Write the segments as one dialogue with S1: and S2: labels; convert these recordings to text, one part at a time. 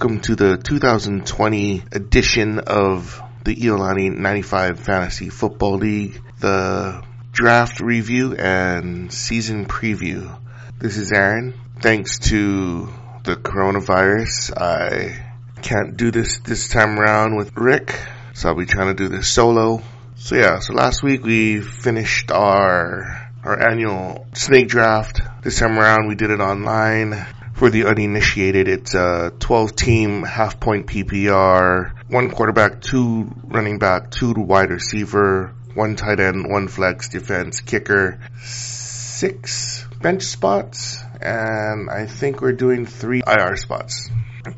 S1: welcome to the 2020 edition of the Iolani 95 Fantasy Football League, the draft review and season preview. This is Aaron. Thanks to the coronavirus, I can't do this this time around with Rick, so I'll be trying to do this solo. So yeah, so last week we finished our our annual snake draft. This time around we did it online for the uninitiated, it's a 12 team half point PPR, one quarterback, two running back, two wide receiver, one tight end, one flex defense, kicker, six bench spots, and I think we're doing three IR spots.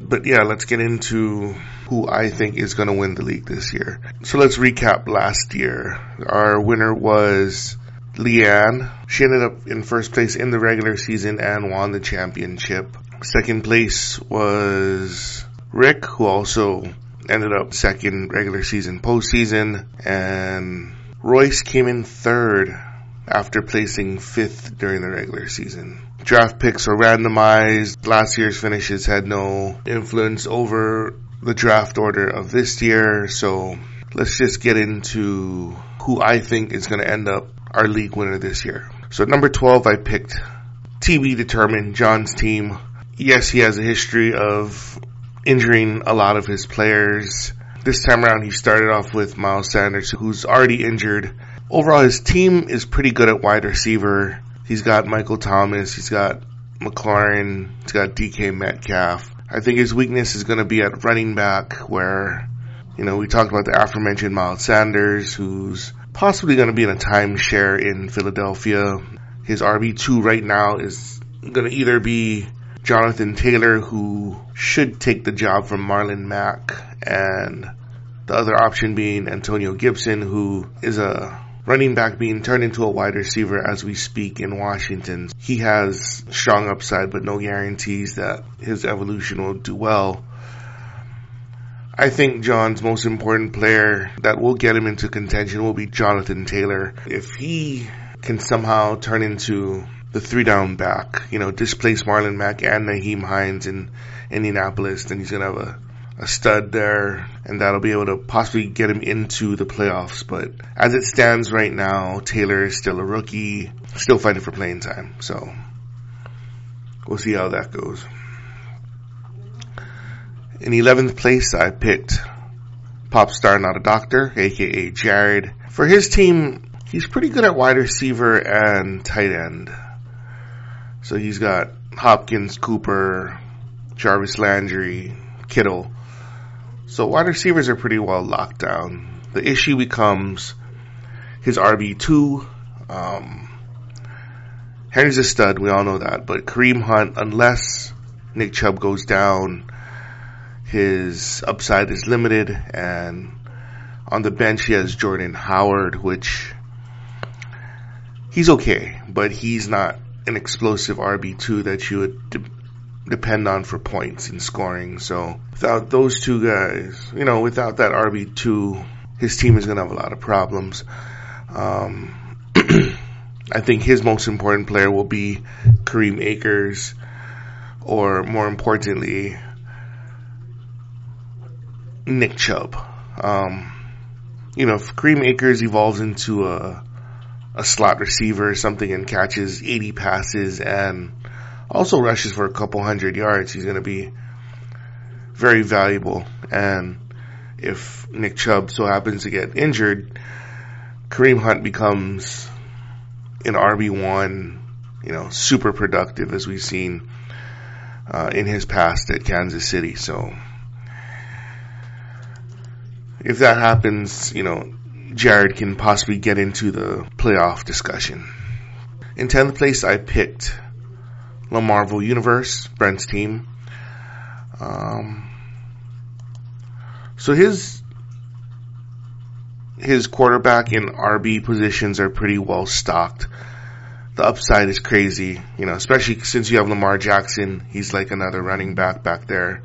S1: But yeah, let's get into who I think is going to win the league this year. So let's recap last year. Our winner was Liane. She ended up in first place in the regular season and won the championship. Second place was Rick, who also ended up second regular season postseason. And Royce came in third after placing fifth during the regular season. Draft picks are randomized. Last year's finishes had no influence over the draft order of this year. So let's just get into who I think is going to end up our league winner this year. So at number 12, I picked TB determined John's team. Yes, he has a history of injuring a lot of his players. This time around, he started off with Miles Sanders, who's already injured. Overall, his team is pretty good at wide receiver. He's got Michael Thomas, he's got McLaurin, he's got DK Metcalf. I think his weakness is going to be at running back, where, you know, we talked about the aforementioned Miles Sanders, who's possibly going to be in a timeshare in Philadelphia. His RB2 right now is going to either be Jonathan Taylor, who should take the job from Marlon Mack, and the other option being Antonio Gibson, who is a running back being turned into a wide receiver as we speak in Washington. He has strong upside, but no guarantees that his evolution will do well. I think John's most important player that will get him into contention will be Jonathan Taylor. If he can somehow turn into the three down back, you know, displace Marlon Mack and Nyheim Hines in Indianapolis, then he's gonna have a, a stud there, and that'll be able to possibly get him into the playoffs. But as it stands right now, Taylor is still a rookie, still fighting for playing time. So we'll see how that goes. In 11th place, I picked pop star, not a doctor, aka Jared. For his team, he's pretty good at wide receiver and tight end. So he's got Hopkins, Cooper, Jarvis Landry, Kittle. So wide receivers are pretty well locked down. The issue becomes his RB2. Um, Henry's a stud, we all know that, but Kareem Hunt, unless Nick Chubb goes down, his upside is limited, and on the bench he has Jordan Howard, which he's okay, but he's not an explosive RB2 that you would de- depend on for points and scoring. So without those two guys, you know, without that RB2, his team is going to have a lot of problems. Um, I think his most important player will be Kareem Akers, or more importantly, Nick Chubb. Um, you know, if Kareem Akers evolves into a a slot receiver or something and catches 80 passes and also rushes for a couple hundred yards, he's going to be very valuable. And if Nick Chubb so happens to get injured, Kareem Hunt becomes an RB1, you know, super productive as we've seen uh, in his past at Kansas City. So if that happens, you know, Jared can possibly get into the playoff discussion. In 10th place, I picked the Marvel Universe, Brent's team. Um, so his his quarterback and RB positions are pretty well stocked. The upside is crazy, you know, especially since you have Lamar Jackson. He's like another running back back there.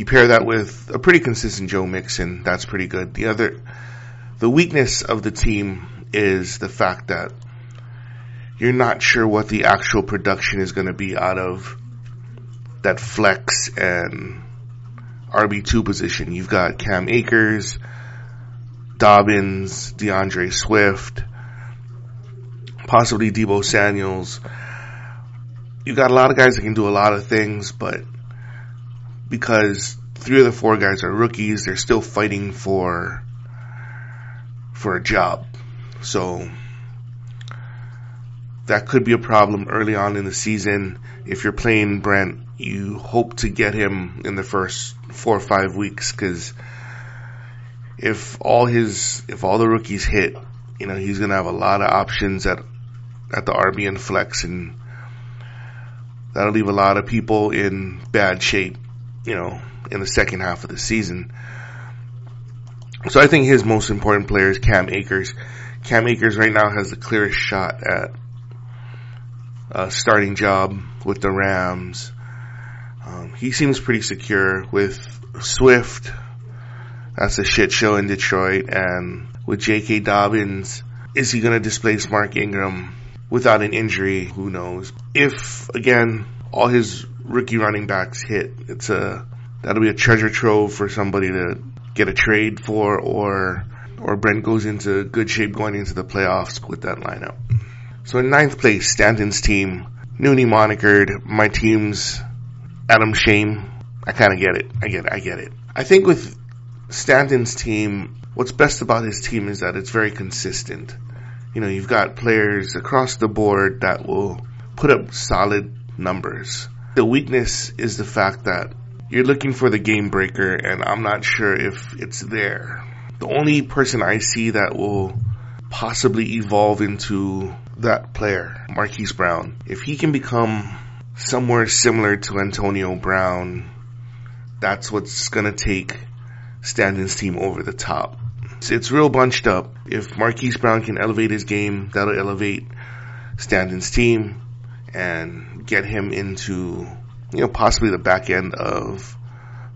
S1: You pair that with a pretty consistent Joe Mixon, that's pretty good. The other, the weakness of the team is the fact that you're not sure what the actual production is going to be out of that flex and RB2 position. You've got Cam Akers, Dobbins, DeAndre Swift, possibly Deebo Samuels. You've got a lot of guys that can do a lot of things, but because three of the four guys are rookies, they're still fighting for for a job. So that could be a problem early on in the season. If you're playing Brent, you hope to get him in the first four or five weeks because if all his if all the rookies hit, you know he's gonna have a lot of options at at the RB and flex, and that'll leave a lot of people in bad shape, you know, in the second half of the season. So I think his most important player is Cam Akers. Cam Akers right now has the clearest shot at a starting job with the Rams. Um, he seems pretty secure with Swift. That's a shit show in Detroit. And with J.K. Dobbins, is he going to displace Mark Ingram? without an injury, who knows? If again all his rookie running backs hit, it's a that'll be a treasure trove for somebody to get a trade for, or or Brent goes into good shape going into the playoffs with that lineup. So in ninth place, Stanton's team, newly monikered, my team's Adam Shame. I kind of get it. I get it. I get it. I think with Stanton's team, what's best about his team is that it's very consistent you know, you've got players across the board that will put up solid numbers. The weakness is the fact that you're looking for the game breaker and I'm not sure if it's there. The only person I see that will possibly evolve into that player, Marquise Brown. If he can become somewhere similar to Antonio Brown, that's what's gonna take Stanton's team over the top. It's real bunched up. If Marquise Brown can elevate his game, that'll elevate Stanton's team and get him into, you know, possibly the back end of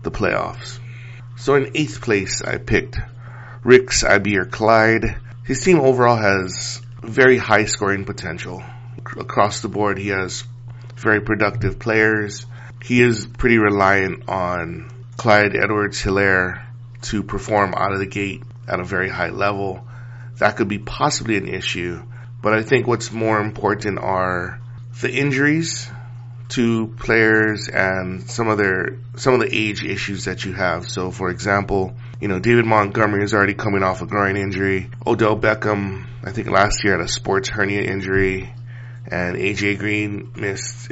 S1: the playoffs. So in eighth place, I picked Rick's Ibeer Clyde. His team overall has very high scoring potential. Across the board, he has very productive players. He is pretty reliant on Clyde Edwards Helaire to perform out of the gate at a very high level. That could be possibly an issue. But I think what's more important are the injuries to players and some of their some of the age issues that you have. So for example, you know, David Montgomery is already coming off a groin injury. Odell Beckham, I think last year had a sports hernia injury and AJ Green missed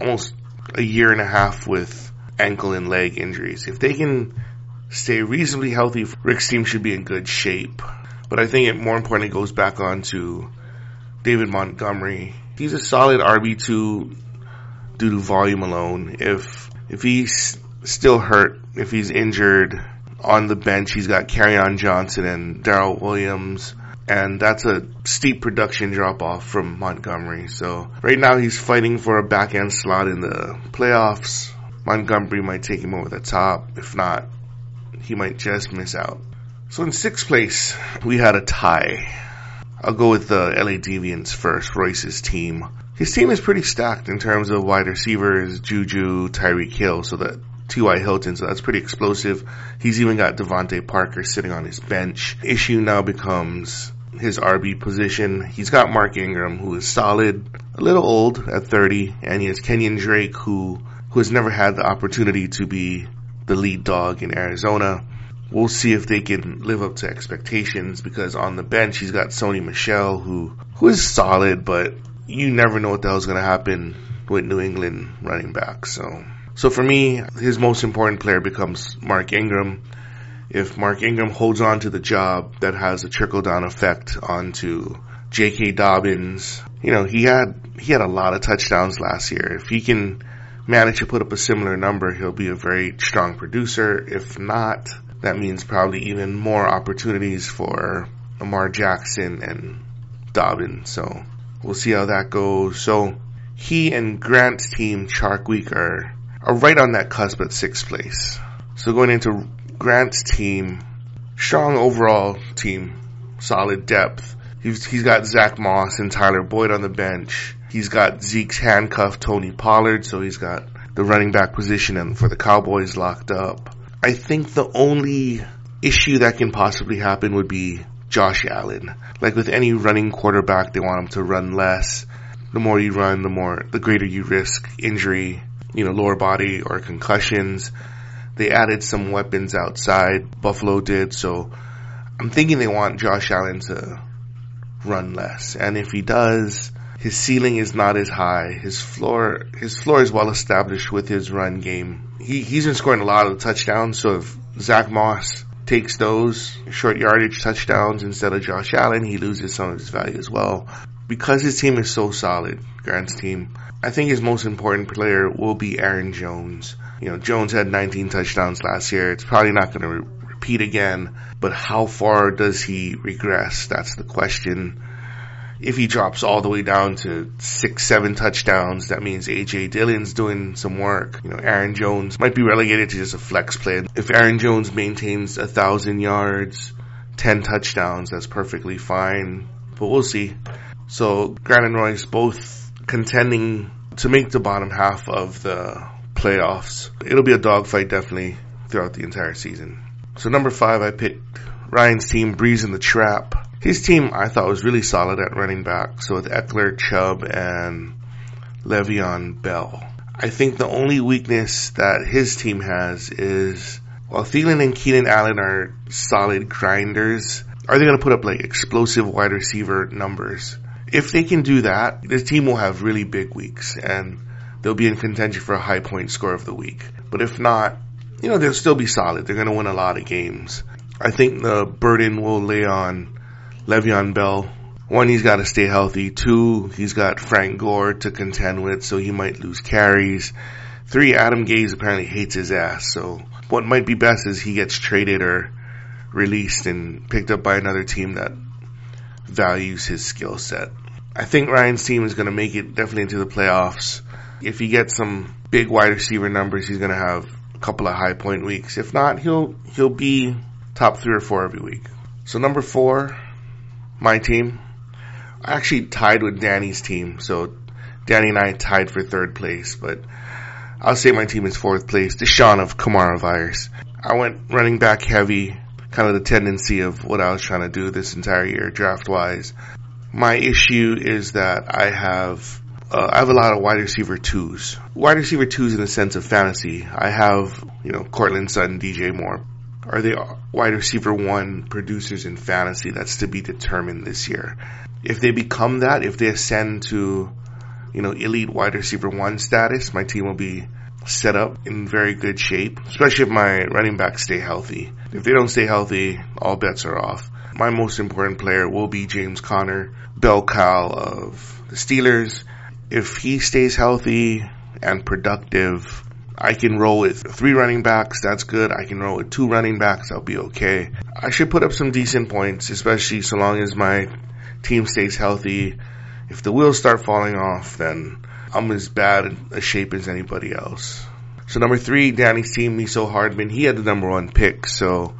S1: almost a year and a half with ankle and leg injuries. If they can stay reasonably healthy, Rick's team should be in good shape. But I think it more importantly goes back on to David Montgomery. He's a solid RB2 due to volume alone. If, if he's still hurt, if he's injured on the bench, he's got on Johnson and Darrel Williams. And that's a steep production drop off from Montgomery. So right now he's fighting for a back end slot in the playoffs. Montgomery might take him over the top. If not, he might just miss out. So in sixth place, we had a tie. I'll go with uh, the LA Deviants first, Royce's team. His team is pretty stacked in terms of wide receivers, Juju, Tyreek Hill, so that T.Y. Hilton, so that's pretty explosive. He's even got DeVante Parker sitting on his bench. Issue now becomes his RB position. He's got Mark Ingram, who is solid, a little old at 30, and he has Kenyan Drake, who, who has never had the opportunity to be the lead dog in Arizona. We'll see if they can live up to expectations because on the bench he's got Sony Michel who who is solid, but you never know what the hell's gonna happen with New England running back. So so for me, his most important player becomes Mark Ingram. If Mark Ingram holds on to the job, that has a trickle down effect onto J.K. Dobbins. You know, he had he had a lot of touchdowns last year. If he can manage to put up a similar number, he'll be a very strong producer. If not, that means probably even more opportunities for Lamar Jackson and Dobbin. So we'll see how that goes. So he and Grant's team, Shark Week, are, are right on that cusp at sixth place. So going into Grant's team, strong overall team, solid depth. He's, he's got Zach Moss and Tyler Boyd on the bench. He's got Zeke's handcuffed Tony Pollard, so he's got the running back position and for the Cowboys locked up. I think the only issue that can possibly happen would be Josh Allen. Like with any running quarterback, they want him to run less. The more you run, the more, the greater you risk injury, you know, lower body or concussions. They added some weapons outside. Buffalo did. So I'm thinking they want Josh Allen to run less. And if he does, his ceiling is not as high. His floor, his floor is well established with his run game. He, he's been scoring a lot of touchdowns. So if Zach Moss takes those short yardage touchdowns instead of Josh Allen, he loses some of his value as well. Because his team is so solid, Grant's team, I think his most important player will be Aaron Jones. You know, Jones had 19 touchdowns last year. It's probably not going to re- repeat again, but how far does he regress? That's the question. If he drops all the way down to six, seven touchdowns, that means AJ Dillon's doing some work. You know, Aaron Jones might be relegated to just a flex play. If Aaron Jones maintains a thousand yards, 10 touchdowns, that's perfectly fine, but we'll see. So, Grant and Royce both contending to make the bottom half of the playoffs. It'll be a dogfight definitely throughout the entire season. So number five, I picked Ryan's team, Breeze in the Trap. His team I thought was really solid at running back. So with Ekeler, Chubb, and Le'Veon Bell. I think the only weakness that his team has is while Thielen and Keenan Allen are solid grinders, are they going to put up like explosive wide receiver numbers? If they can do that, this team will have really big weeks and they'll be in contention for a high point score of the week. But if not, you know, they'll still be solid. They're going to win a lot of games. I think the burden will lay on Le'Veon Bell. One, he's got to stay healthy. Two, he's got Frank Gore to contend with, so he might lose carries. Three, Adam Gase apparently hates his ass, so what might be best is he gets traded or released and picked up by another team that values his skill set. I think Ryan's team is going to make it definitely into the playoffs. If he gets some big wide receiver numbers, he's going to have a couple of high point weeks. If not, he'll he'll be top three or four every week. So number four, my team, I actually tied with Danny's team. So Danny and I tied for third place, but I'll say my team is fourth place. Deshaun of Kamara virus. I went running back heavy, kind of the tendency of what I was trying to do this entire year draft wise. My issue is that I have uh, I have a lot of wide receiver twos. Wide receiver twos in the sense of fantasy. I have, you know, Courtland Sutton, DJ Moore. Are they wide receiver one producers in fantasy? That's to be determined this year. If they become that, if they ascend to, you know, elite wide receiver one status, my team will be set up in very good shape, especially if my running backs stay healthy. If they don't stay healthy, all bets are off. My most important player will be James Conner, bell cow of the Steelers. If he stays healthy and productive, I can roll with three running backs. That's good. I can roll with two running backs. I'll be okay. I should put up some decent points, especially so long as my team stays healthy. If the wheels start falling off, then I'm as bad a shape as anybody else. So number three, Danny's team, Mecole Hardman, he had the number one pick, so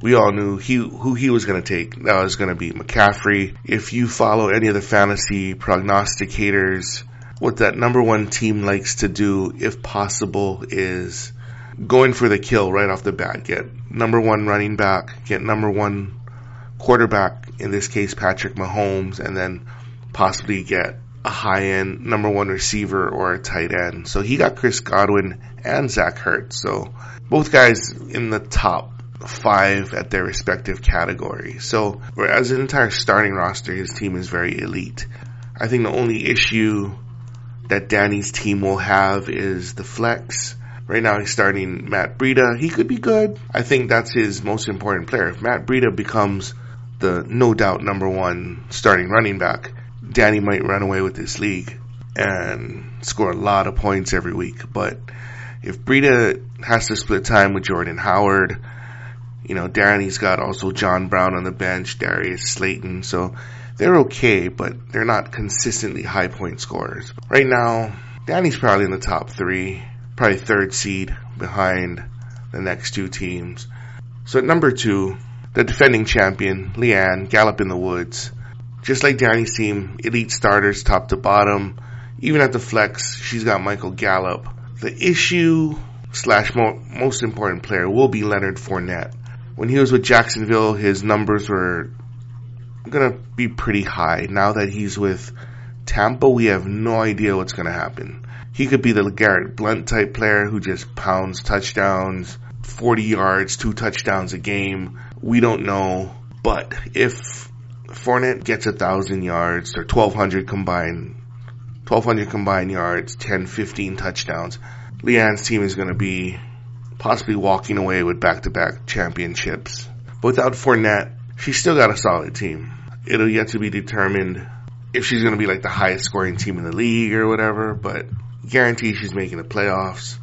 S1: we all knew he who he was going to take. That was going to be McCaffrey. If you follow any of the fantasy prognosticators, what that number one team likes to do, if possible, is going for the kill right off the bat. Get number one running back, get number one quarterback, in this case Patrick Mahomes, and then possibly get a high end number one receiver or a tight end. So he got Chris Godwin and Zach Ertz. So both guys in the top five at their respective categories. So whereas an entire starting roster, his team is very elite. I think the only issue that Danny's team will have is the flex. Right now he's starting Matt Breida. He could be good. I think that's his most important player. If Matt Breida becomes the no doubt number one starting running back, Danny might run away with this league and score a lot of points every week. But if Breida has to split time with Jordan Howard, you know, Danny's got also John Brown on the bench, Darius Slayton, so they're okay, but they're not consistently high point scorers. Right now, Danny's probably in the top three, probably third seed behind the next two teams. So at number two, the defending champion, Liane, Gallup in the Woods. Just like Danny's team, elite starters top to bottom. Even at the flex, she's got Michael Gallup. The issue slash mo- most important player will be Leonard Fournette. When he was with Jacksonville, his numbers were gonna be pretty high. Now that he's with Tampa, we have no idea what's gonna happen. He could be the Garrett Blount type player who just pounds touchdowns, 40 yards, two touchdowns a game. We don't know. But if Fournette gets a thousand yards or 1200 combined, 1200 combined yards, 10, 15 touchdowns, Liane's team is going to be possibly walking away with back-to-back championships. But without Fournette, she's still got a solid team. It'll yet to be determined if she's going to be like the highest scoring team in the league or whatever, but guarantee she's making the playoffs.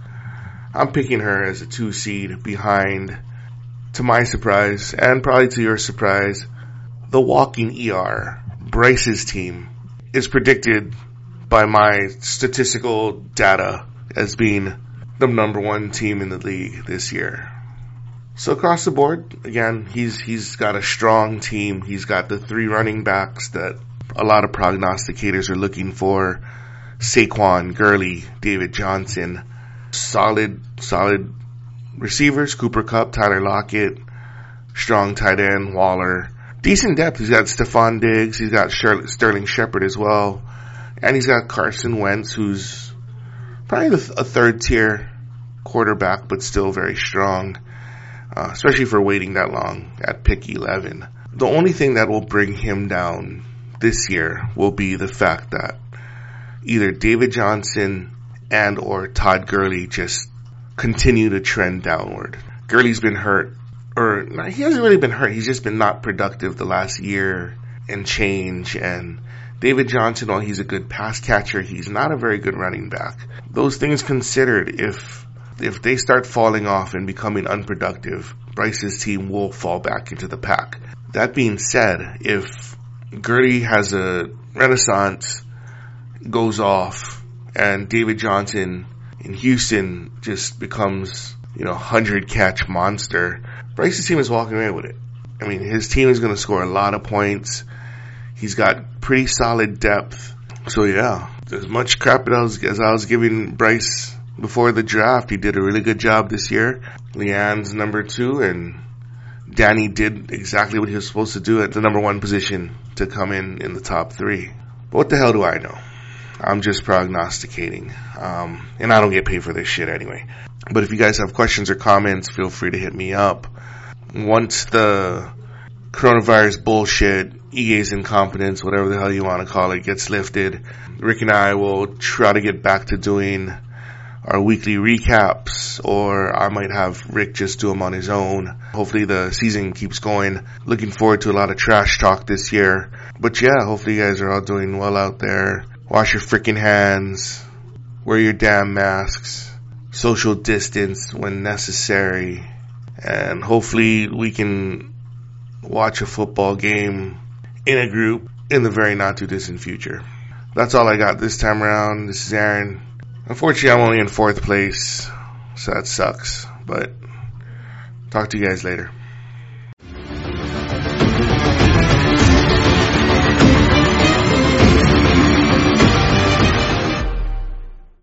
S1: I'm picking her as a two seed behind, to my surprise, and probably to your surprise, the walking ER, Bryce's team, is predicted by my statistical data as being the number one team in the league this year. So across the board, again, he's he's got a strong team. He's got the three running backs that a lot of prognosticators are looking for. Saquon, Gurley, David Johnson. Solid, solid receivers, Cooper Kupp, Tyler Lockett, strong tight end, Waller. Decent depth. He's got Stefon Diggs. He's got Sterling Shepard as well. And he's got Carson Wentz, who's probably a third tier quarterback, but still very strong, uh, especially for waiting that long at pick 11. The only thing that will bring him down this year will be the fact that either David Johnson and or Todd Gurley just continue to trend downward. Gurley's been hurt, or he hasn't really been hurt. He's just been not productive the last year and change. And David Johnson, while he's a good pass catcher, he's not a very good running back. Those things considered, if if they start falling off and becoming unproductive, Bryce's team will fall back into the pack. That being said, if Gurley has a renaissance, goes off, and David Johnson in Houston just becomes, you know, 100 catch monster, Bryce's team is walking away with it. I mean, his team is going to score a lot of points. He's got pretty solid depth. So yeah, as much crap as, I was giving Bryce before the draft, he did a really good job this year. Liane's number two and Danny did exactly what he was supposed to do at the number one position to come in in the top three. But what the hell do I know? I'm just prognosticating. Um, and I don't get paid for this shit anyway. But if you guys have questions or comments, feel free to hit me up. Once the coronavirus bullshit, EA's incompetence, whatever the hell you want to call it, gets lifted, Rick and I will try to get back to doing our weekly recaps, or I might have Rick just do them on his own. Hopefully the season keeps going. Looking forward to a lot of trash talk this year. But yeah, hopefully you guys are all doing well out there. Wash your freaking hands. Wear your damn masks. Social distance when necessary. And hopefully we can watch a football game in a group in the very not too distant future. That's all I got this time around. This is Aaron. Unfortunately, I'm only in fourth place, so that sucks. But talk to you guys later.